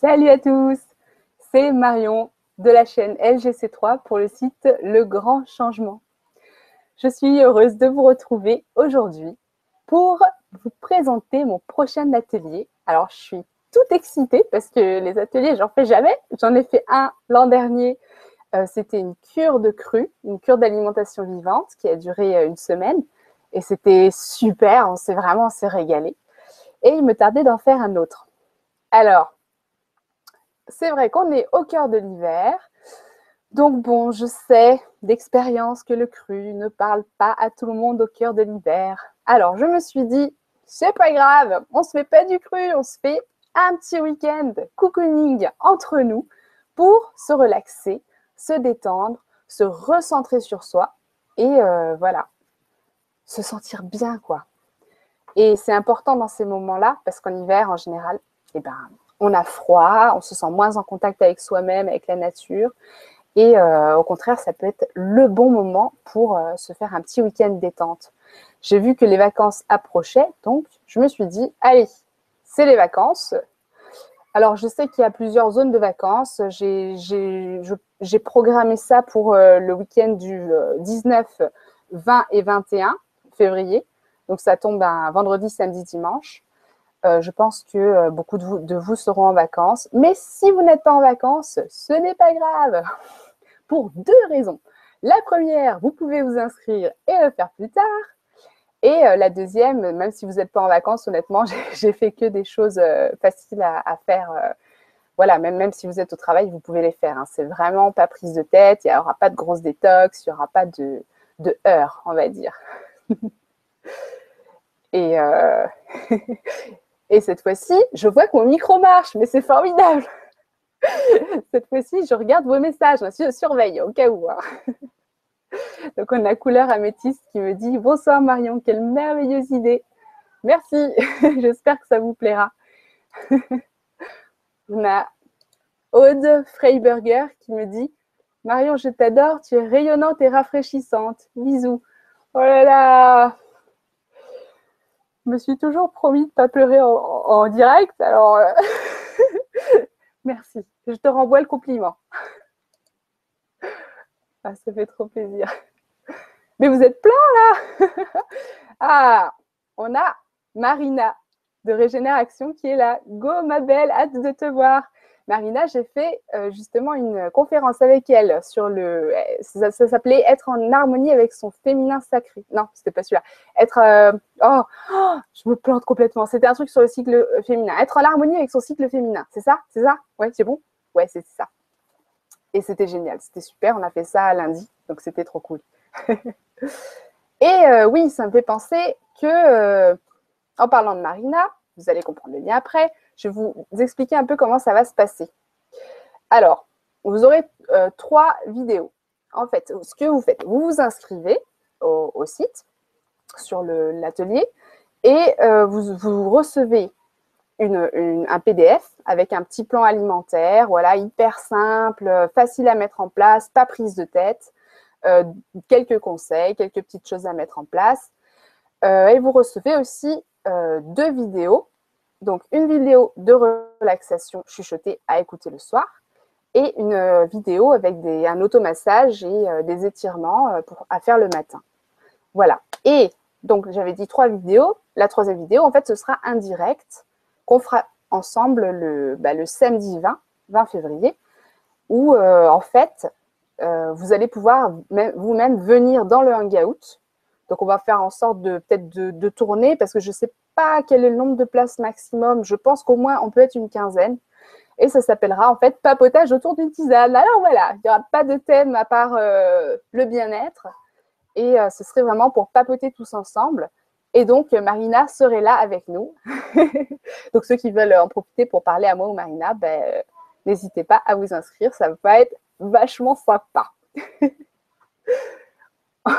Salut à tous, c'est Marion de la chaîne LGC3 pour le site Le Grand Changement. Je suis heureuse de vous retrouver aujourd'hui pour vous présenter mon prochain atelier. Alors, je suis toute excitée parce que les ateliers, j'en fais jamais. J'en ai fait un l'an dernier. Euh, c'était une cure de cru, une cure d'alimentation vivante qui a duré euh, une semaine. Et c'était super, on s'est vraiment s'est régalé. Et il me tardait d'en faire un autre. Alors, c'est vrai qu'on est au cœur de l'hiver. Donc bon, je sais d'expérience que le cru ne parle pas à tout le monde au cœur de l'hiver. Alors je me suis dit, c'est pas grave, on se fait pas du cru, on se fait un petit week-end cocooning entre nous pour se relaxer, se détendre, se recentrer sur soi et euh, voilà, se sentir bien quoi. Et c'est important dans ces moments-là parce qu'en hiver en général, eh ben, on a froid, on se sent moins en contact avec soi-même, avec la nature. Et euh, au contraire, ça peut être le bon moment pour euh, se faire un petit week-end détente. J'ai vu que les vacances approchaient, donc je me suis dit, allez, c'est les vacances. Alors, je sais qu'il y a plusieurs zones de vacances. J'ai programmé ça pour euh, le week-end du 19, 20 et 21 février. Donc, ça tombe un vendredi, samedi, dimanche. Euh, je pense que euh, beaucoup de vous, seront en vacances. Mais si vous n'êtes pas en vacances, ce n'est pas grave. Pour deux raisons. La première, vous pouvez vous inscrire et le faire plus tard. Et euh, la deuxième, même si vous n'êtes pas en vacances, honnêtement, j'ai fait que des choses faciles à, faire. voilà, même, même si vous êtes au travail, vous pouvez les faire. Hein. C'est vraiment pas prise de tête. Il n'y aura pas de grosse détox. Il n'y aura pas de, de heurts, on va dire. et, Et cette fois-ci, je vois que mon micro marche, mais c'est formidable. Cette fois-ci, je regarde vos messages, hein, je surveille au cas où. Hein. Donc, on a couleur améthyste qui me dit Bonsoir Marion, quelle merveilleuse idée. Merci, j'espère que ça vous plaira. on a Aude Freiberger qui me dit Marion, je t'adore, tu es rayonnante et rafraîchissante. Bisous. Oh là là, je me suis toujours promis de ne pas pleurer en, direct. Alors, euh, merci. Je te renvoie le compliment. Ah, ça fait trop plaisir. Mais vous êtes plein là Ah, on a Marina de Régénération qui est là. Go ma belle, hâte de te voir. Marina, j'ai fait euh, justement une conférence avec elle sur le. Ça, s'appelait Être en harmonie avec son féminin sacré. Non, c'était pas celui-là. Être. Euh, oh, oh, je me plante complètement. C'était un truc sur le cycle euh, féminin. Être en harmonie avec son cycle féminin. C'est ça? C'est ça? Ouais, c'est bon? Ouais, c'est ça. Et c'était génial. C'était super. On a fait ça lundi. Donc c'était trop cool. Et oui, ça me fait penser que, en parlant de Marina, vous allez comprendre le lien après je vais vous expliquer un peu comment ça va se passer. Alors, vous aurez euh, trois vidéos. En fait, ce que vous faites, vous vous inscrivez au, site, sur l'atelier, et euh, vous, recevez un PDF avec un petit plan alimentaire, voilà, hyper simple, facile à mettre en place, pas prise de tête, euh, quelques conseils, quelques petites choses à mettre en place. et vous recevez aussi deux vidéos donc, une vidéo de relaxation chuchotée à écouter le soir et une euh, vidéo avec des, un automassage et euh, des étirements euh, à faire le matin. Voilà. Et donc, j'avais dit trois vidéos. La troisième vidéo, en fait, ce sera un direct qu'on fera ensemble le, bah, samedi 20, 20 février, où, en fait, vous allez pouvoir vous-même venir dans le hangout. Donc, on va faire en sorte de peut-être de, tourner parce que je ne sais pas quel est le nombre de places maximum. Je pense qu'au moins, on peut être une quinzaine. Et ça s'appellera en fait papotage autour d'une tisane. Alors voilà, il n'y aura pas de thème à part euh, le bien-être. Et euh, ce serait vraiment pour papoter tous ensemble. Et donc, Marina serait là avec nous. donc, ceux qui veulent en profiter pour parler à moi ou Marina, ben, n'hésitez pas à vous inscrire. Ça va être vachement sympa.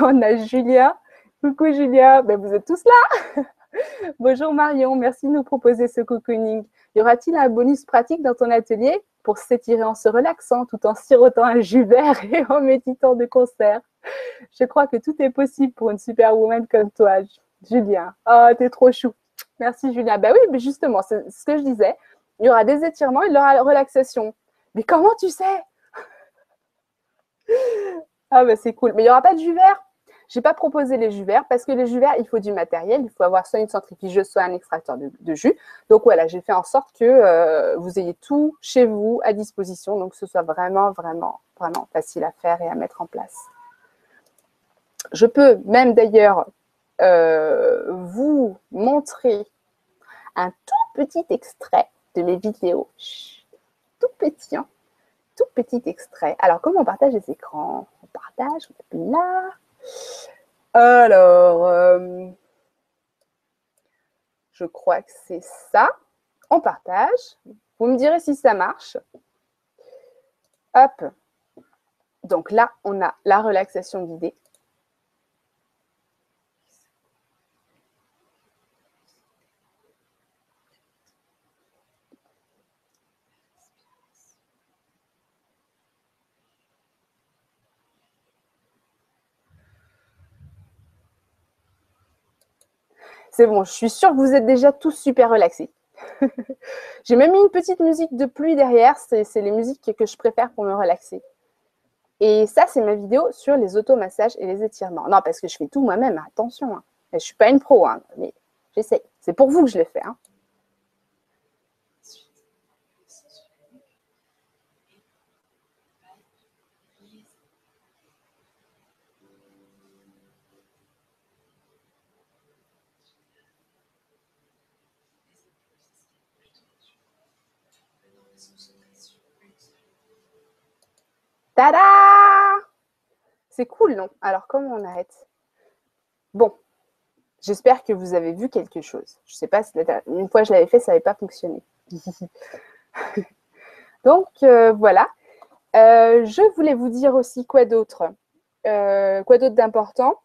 On a Julien. Coucou Julien, ben, vous êtes tous là Bonjour Marion, merci de nous proposer ce cocooning. Y aura-t-il un bonus pratique dans ton atelier pour s'étirer en se relaxant tout en sirotant un jus vert et en méditant de concert? Je crois que tout est possible pour une superwoman comme toi, Julien. Oh, t'es trop chou. Merci Julien. Ben oui, mais justement, c'est ce que je disais. il y aura des étirements et de la relaxation. Mais comment tu sais? Ah bah c'est cool. Mais il n'y aura pas de jus vert je n'ai pas proposé les jus verts parce que les jus verts, il faut du matériel. Il faut avoir soit une centrifugeuse, soit un extracteur de, jus. Donc voilà, j'ai fait en sorte que euh, vous ayez tout chez vous à disposition. Donc ce soit vraiment, vraiment, vraiment facile à faire et à mettre en place. Je peux même d'ailleurs euh, vous montrer un tout petit extrait de mes vidéos. tout petit, hein tout petit extrait. Alors, comment on partage les écrans? On partage, on appuie là. Alors, euh, je crois que c'est ça. On partage. Vous me direz si ça marche. Hop. Donc là, on a la relaxation guidée. C'est bon, je suis sûre que vous êtes déjà tous super relaxés. J'ai même mis une petite musique de pluie derrière. C'est les musiques que je préfère pour me relaxer. Et ça, c'est ma vidéo sur les automassages et les étirements. Non, parce que je fais tout moi-même, attention. Hein. Je ne suis pas une pro, hein, mais j'essaie. C'est pour vous que je l'ai fait. Hein. Tada C'est cool, non? Alors, comment on arrête? Bon, j'espère que vous avez vu quelque chose. Je ne sais pas si une fois je l'avais fait, ça n'avait pas fonctionné. Donc, euh, voilà. Euh, je voulais vous dire aussi quoi d'autre? Euh, Quoi d'autre d'important?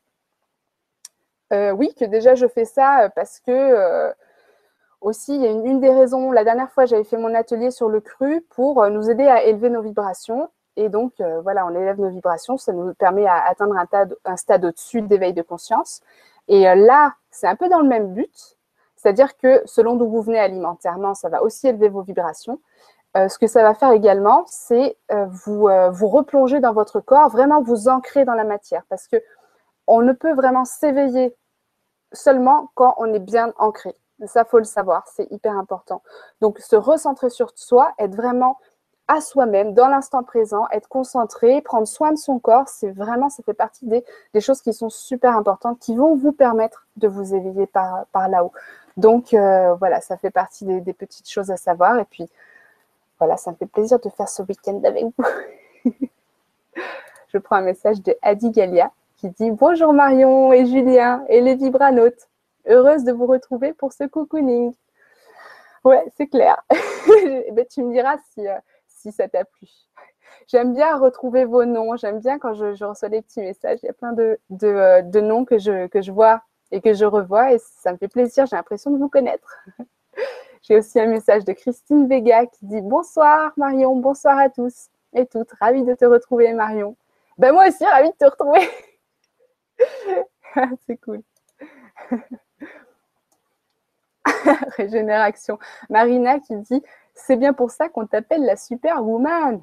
Oui, que déjà, je fais ça parce que aussi, il y a une, des raisons, la dernière fois, j'avais fait mon atelier sur le cru pour nous aider à élever nos vibrations. Et donc, euh, voilà, on élève nos vibrations, ça nous permet à atteindre un, stade au-dessus d'éveil de conscience. Et euh, là, c'est un peu dans le même but, c'est-à-dire que selon d'où vous venez alimentairement, ça va aussi élever vos vibrations. Euh, ce que ça va faire également, c'est vous, vous replonger dans votre corps, vraiment vous ancrer dans la matière, parce que on ne peut vraiment s'éveiller seulement quand on est bien ancré. Ça, faut le savoir, c'est hyper important. Donc, se recentrer sur soi, être vraiment à soi-même, dans l'instant présent, être concentré, prendre soin de son corps, c'est vraiment, ça fait partie des, choses qui sont super importantes, qui vont vous permettre de vous éveiller par, là-haut. Donc euh, voilà, ça fait partie des, petites choses à savoir. Et puis voilà, ça me fait plaisir de faire ce week-end avec vous. Je prends un message de Adi Galia qui dit Bonjour Marion et Julien et les vibranautes. Heureuse de vous retrouver pour ce cocooning. Ouais, c'est clair. Ben, tu me diras si, euh, si ça t'a plu. J'aime bien retrouver vos noms. J'aime bien quand je, reçois des petits messages. Il y a plein de, de, noms que je, que je vois et que je revois et ça me fait plaisir. J'ai l'impression de vous connaître. J'ai aussi un message de Christine Vega qui dit Bonsoir Marion, bonsoir à tous et toutes. Ravie de te retrouver Marion. Ben moi aussi, ravie de te retrouver. C'est cool. Régénération. Marina qui dit c'est bien pour ça qu'on t'appelle la superwoman.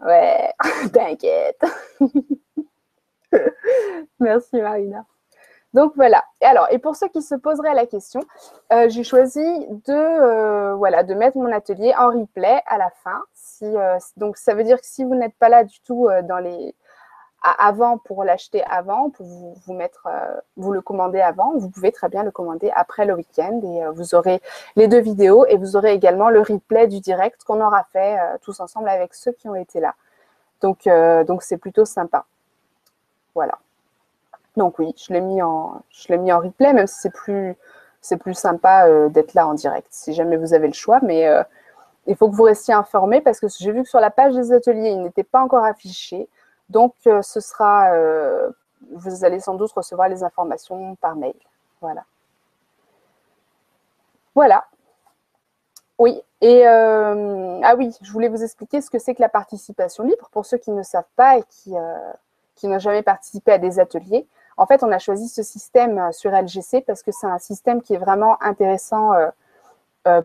Ouais, t'inquiète. Merci Marina. Donc voilà. Et alors, et pour ceux qui se poseraient la question, euh, j'ai choisi de, euh, voilà, de mettre mon atelier en replay à la fin. Si, euh, donc ça veut dire que si vous n'êtes pas là du tout dans les, avant pour l'acheter avant, pour vous, mettre, euh, vous le commander avant. Vous pouvez très bien le commander après le week-end et euh, vous aurez les deux vidéos et vous aurez également le replay du direct qu'on aura fait euh, tous ensemble avec ceux qui ont été là. Donc, donc c'est plutôt sympa. Voilà. Donc oui, je l'ai mis en, je l'ai mis en replay, même si c'est plus, c'est plus sympa d'être là en direct, si jamais vous avez le choix. Mais il faut que vous restiez informés parce que j'ai vu que sur la page des ateliers, il n'était pas encore affiché. Donc, euh, ce sera, euh, vous allez sans doute recevoir les informations par mail. Voilà. Voilà. Oui, et euh, ah oui, je voulais vous expliquer ce que c'est que la participation libre pour ceux qui ne savent pas et qui, qui n'ont jamais participé à des ateliers. En fait, on a choisi ce système sur LGC parce que c'est un système qui est vraiment intéressant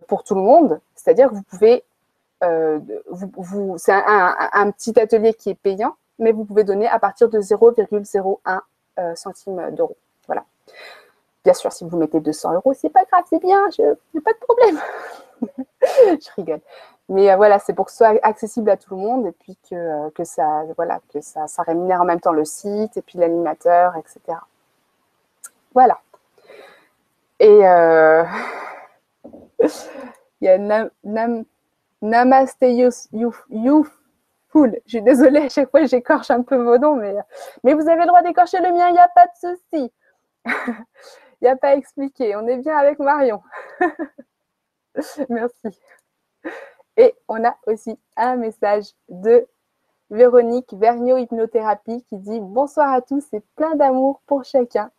pour tout le monde, c'est-à-dire que vous pouvez, vous, c'est un, petit atelier qui est payant, mais vous pouvez donner à partir de 0,01 centime d'euros. Voilà. Bien sûr, si vous mettez 200 euros, c'est pas grave, c'est bien, je n'ai pas de problème. je rigole. Mais euh, voilà, c'est pour que ce soit accessible à tout le monde et puis que, euh, que, ça, voilà, que ça, ça rémunère en même temps le site et puis l'animateur, etc. Voilà. Et euh, il y a Nam, Namaste Youthful. Je suis désolée, à chaque fois j'écorche un peu vos noms, mais, mais vous avez le droit d'écorcher le mien, il n'y a pas de souci. Il n'y a pas à expliquer. On est bien avec Marion. Merci. Et on a aussi un message de Véronique Vergniaud Hypnothérapie qui dit Bonsoir à tous et plein d'amour pour chacun.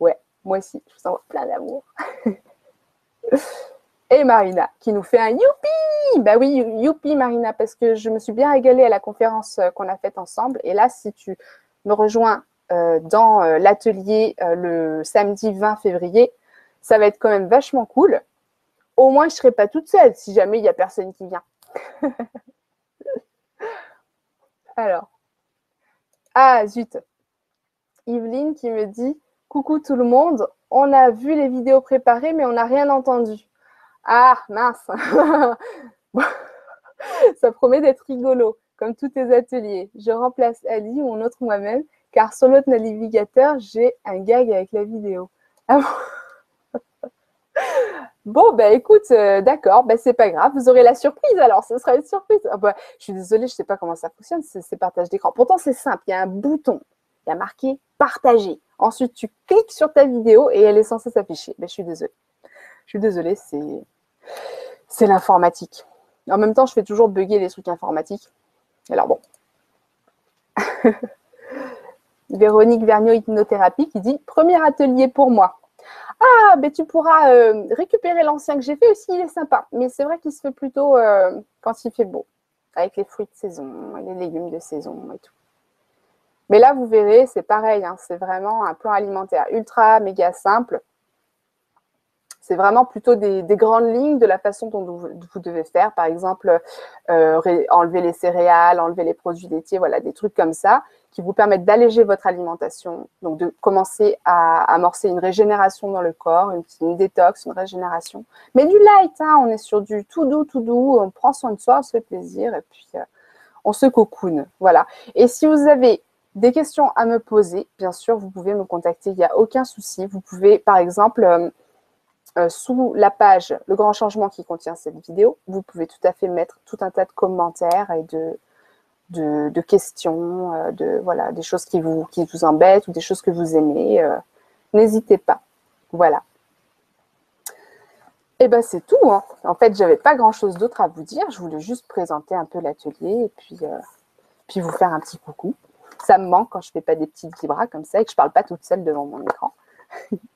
Ouais, moi aussi, je vous envoie plein d'amour. et Marina qui nous fait un youpi Bah oui, youpi Marina, parce que je me suis bien régalée à la conférence euh, qu'on a faite ensemble. Et là, si tu me rejoins euh, dans euh, l'atelier le samedi 20 février, ça va être quand même vachement cool au moins je ne serai pas toute seule si jamais il n'y a personne qui vient. Alors. Ah, zut. Yveline qui me dit Coucou tout le monde, on a vu les vidéos préparées, mais on n'a rien entendu. Ah, mince. Ça promet d'être rigolo, comme tous tes ateliers. Je remplace Ali ou un autre moi-même, car sur l'autre navigateur, j'ai un gag avec la vidéo. Ah Bon, ben écoute, euh, d'accord, ben c'est pas grave, vous aurez la surprise alors, ce sera une surprise. Ah, bah, je suis désolée, je sais pas comment ça fonctionne, c'est partage d'écran. Pourtant, c'est simple, il y a un bouton, il y a marqué partager. Ensuite, tu cliques sur ta vidéo et elle est censée s'afficher. Ben, je suis désolée. Je suis désolée, c'est l'informatique. En même temps, je fais toujours bugger les trucs informatiques. Alors bon. Véronique Vergniaud Hypnothérapie qui dit Premier atelier pour moi. Ah, ben tu pourras euh, récupérer l'ancien que j'ai fait aussi, il est sympa. Mais c'est vrai qu'il se fait plutôt euh, quand il fait beau, avec les fruits de saison, les légumes de saison et tout. Mais là, vous verrez, c'est pareil, hein, c'est vraiment un plan alimentaire ultra méga simple. C'est vraiment plutôt des, grandes lignes de la façon dont vous, devez faire. Par exemple, euh, enlever les céréales, enlever les produits laitiers, voilà, des trucs comme ça qui vous permettent d'alléger votre alimentation, donc de commencer à amorcer une régénération dans le corps, une, détox, une régénération. Mais du light, hein, on est sur du tout doux, tout doux, on prend soin de soi, on se fait plaisir et puis euh, on se cocoune. Voilà. Et si vous avez des questions à me poser, bien sûr, vous pouvez me contacter, il n'y a aucun souci. Vous pouvez, par exemple, euh, sous la page Le Grand Changement qui contient cette vidéo, vous pouvez tout à fait mettre tout un tas de commentaires et de, questions, euh, voilà, des choses qui vous, embêtent ou des choses que vous aimez, euh, n'hésitez pas. Voilà. Et eh ben c'est tout. Hein. En fait, j'avais pas grand chose d'autre à vous dire. Je voulais juste présenter un peu l'atelier et puis, puis vous faire un petit coucou. Ça me manque quand je fais pas des petits vibras comme ça et que je parle pas toute seule devant mon écran.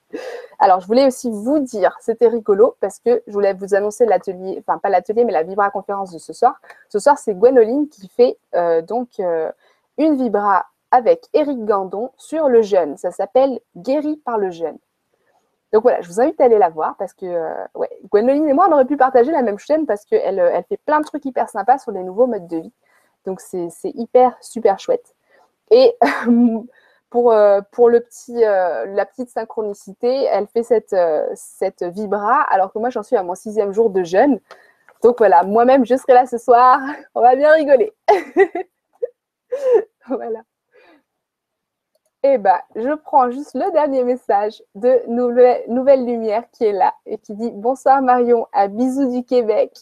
Alors, je voulais aussi vous dire, c'était rigolo parce que je voulais vous annoncer l'atelier, enfin pas l'atelier, mais la Vibra conférence de ce soir. Ce soir, c'est Gwenoline qui fait euh, donc euh, une Vibra avec Eric Gandon sur le jeûne. Ça s'appelle Guéri par le jeûne. Donc voilà, je vous invite à aller la voir parce que euh, Gwenoline et moi, on aurait pu partager la même chaîne parce qu'elle elle fait plein de trucs hyper sympas sur les nouveaux modes de vie. Donc c'est hyper, super chouette. Et pour, euh, pour le petit, euh, la petite synchronicité, elle fait cette, euh, cette vibra, alors que moi, j'en suis à mon sixième jour de jeûne. Donc voilà, moi-même, je serai là ce soir. On va bien rigoler. voilà. Et eh bah, je prends juste le dernier message de Nouvelle, Nouvelle Lumière qui est là et qui dit Bonsoir Marion, à bisous du Québec.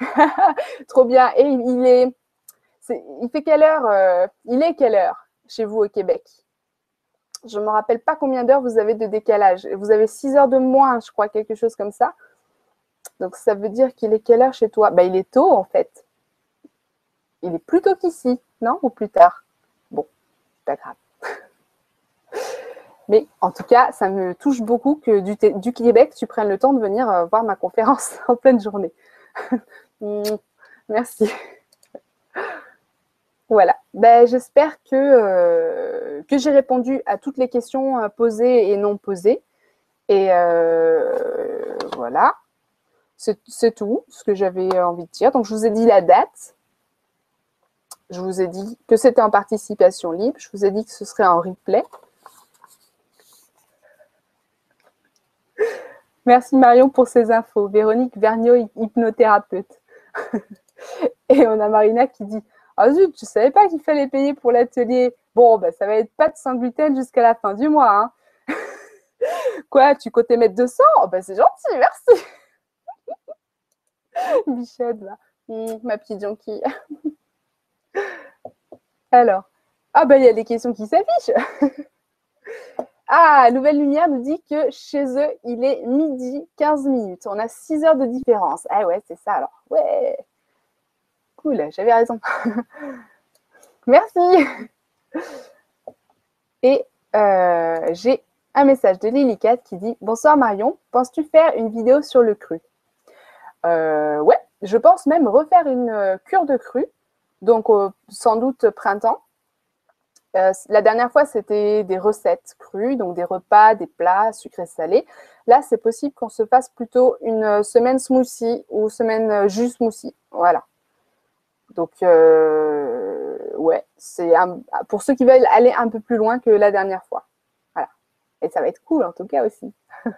Trop bien. Et il est, il fait quelle heure Il est quelle heure chez vous au Québec? Je ne me rappelle pas combien d'heures vous avez de décalage. Vous avez 6 heures de moins, je crois, quelque chose comme ça. Donc ça veut dire qu'il est quelle heure chez toi? Bah, Il est tôt en fait. Il est plus tôt qu'ici, non? Ou plus tard? Bon, pas grave. Mais en tout cas, ça me touche beaucoup que du, du, Québec, tu prennes le temps de venir euh, voir ma conférence en pleine journée. Merci. Voilà. Ben, J'espère que, euh, que j'ai répondu à toutes les questions euh, posées et non posées. Et euh, voilà. C'est tout ce que j'avais envie de dire. Donc, je vous ai dit la date. Je vous ai dit que c'était en participation libre. Je vous ai dit que ce serait en replay. Merci Marion pour ces infos. Véronique Vergniaud, hypnothérapeute. Et on a Marina qui dit Ah zut, je ne savais pas qu'il fallait payer pour l'atelier. Bon, bah, ça va être pas de sans gluten jusqu'à la fin du mois. Hein. Quoi, tu comptais mettre 200 oh, bah, C'est gentil, merci. Bichette, là. Hum, ma petite jonquille. Alors, ah ben il y a des questions qui s'affichent. ah, Nouvelle Lumière nous dit que chez eux, il est midi 15 minutes. On a 6 heures de différence. Ah ouais, c'est ça alors. Ouais. J'avais raison. Merci. Et euh, j'ai un message de Lilicat qui dit Bonsoir Marion, penses-tu faire une vidéo sur le cru? Euh, Ouais, je pense même refaire une euh, cure de cru donc sans doute printemps. La dernière fois, c'était des recettes crues, donc des repas, des plats sucrés salés. Là, c'est possible qu'on se fasse plutôt une semaine smoothie ou semaine jus smoothie. Voilà. Donc, euh, ouais, c'est pour ceux qui veulent aller un peu plus loin que la dernière fois. Voilà. Et ça va être cool en tout cas aussi.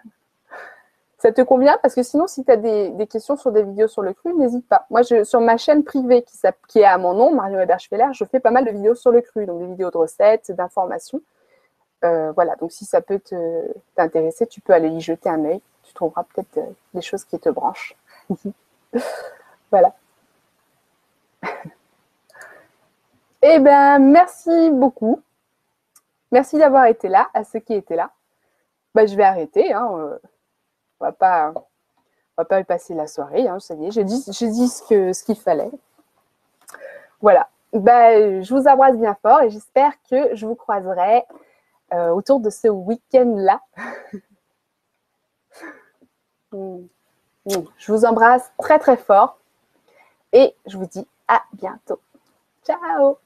Ça te convient? Parce que sinon, si tu as des, questions sur des vidéos sur le cru, n'hésite pas. Moi, sur ma chaîne privée qui, est à mon nom, Mario Eberschfeller, je fais pas mal de vidéos sur le cru, donc des vidéos de recettes, d'informations. Euh, voilà, donc si ça peut t'intéresser, tu peux aller y jeter un œil. Tu trouveras peut-être euh, des choses qui te branchent. voilà. eh bien, merci beaucoup. Merci d'avoir été là, à ceux qui étaient là. Bah, je vais arrêter. Hein, euh on va pas, va pas y passer la soirée. Hein, ça y est, j'ai dit, ce qu'il fallait. Voilà. Ben, je vous embrasse bien fort et j'espère que je vous croiserai euh, autour de ce week-end-là. je vous embrasse très très fort et je vous dis à bientôt. Ciao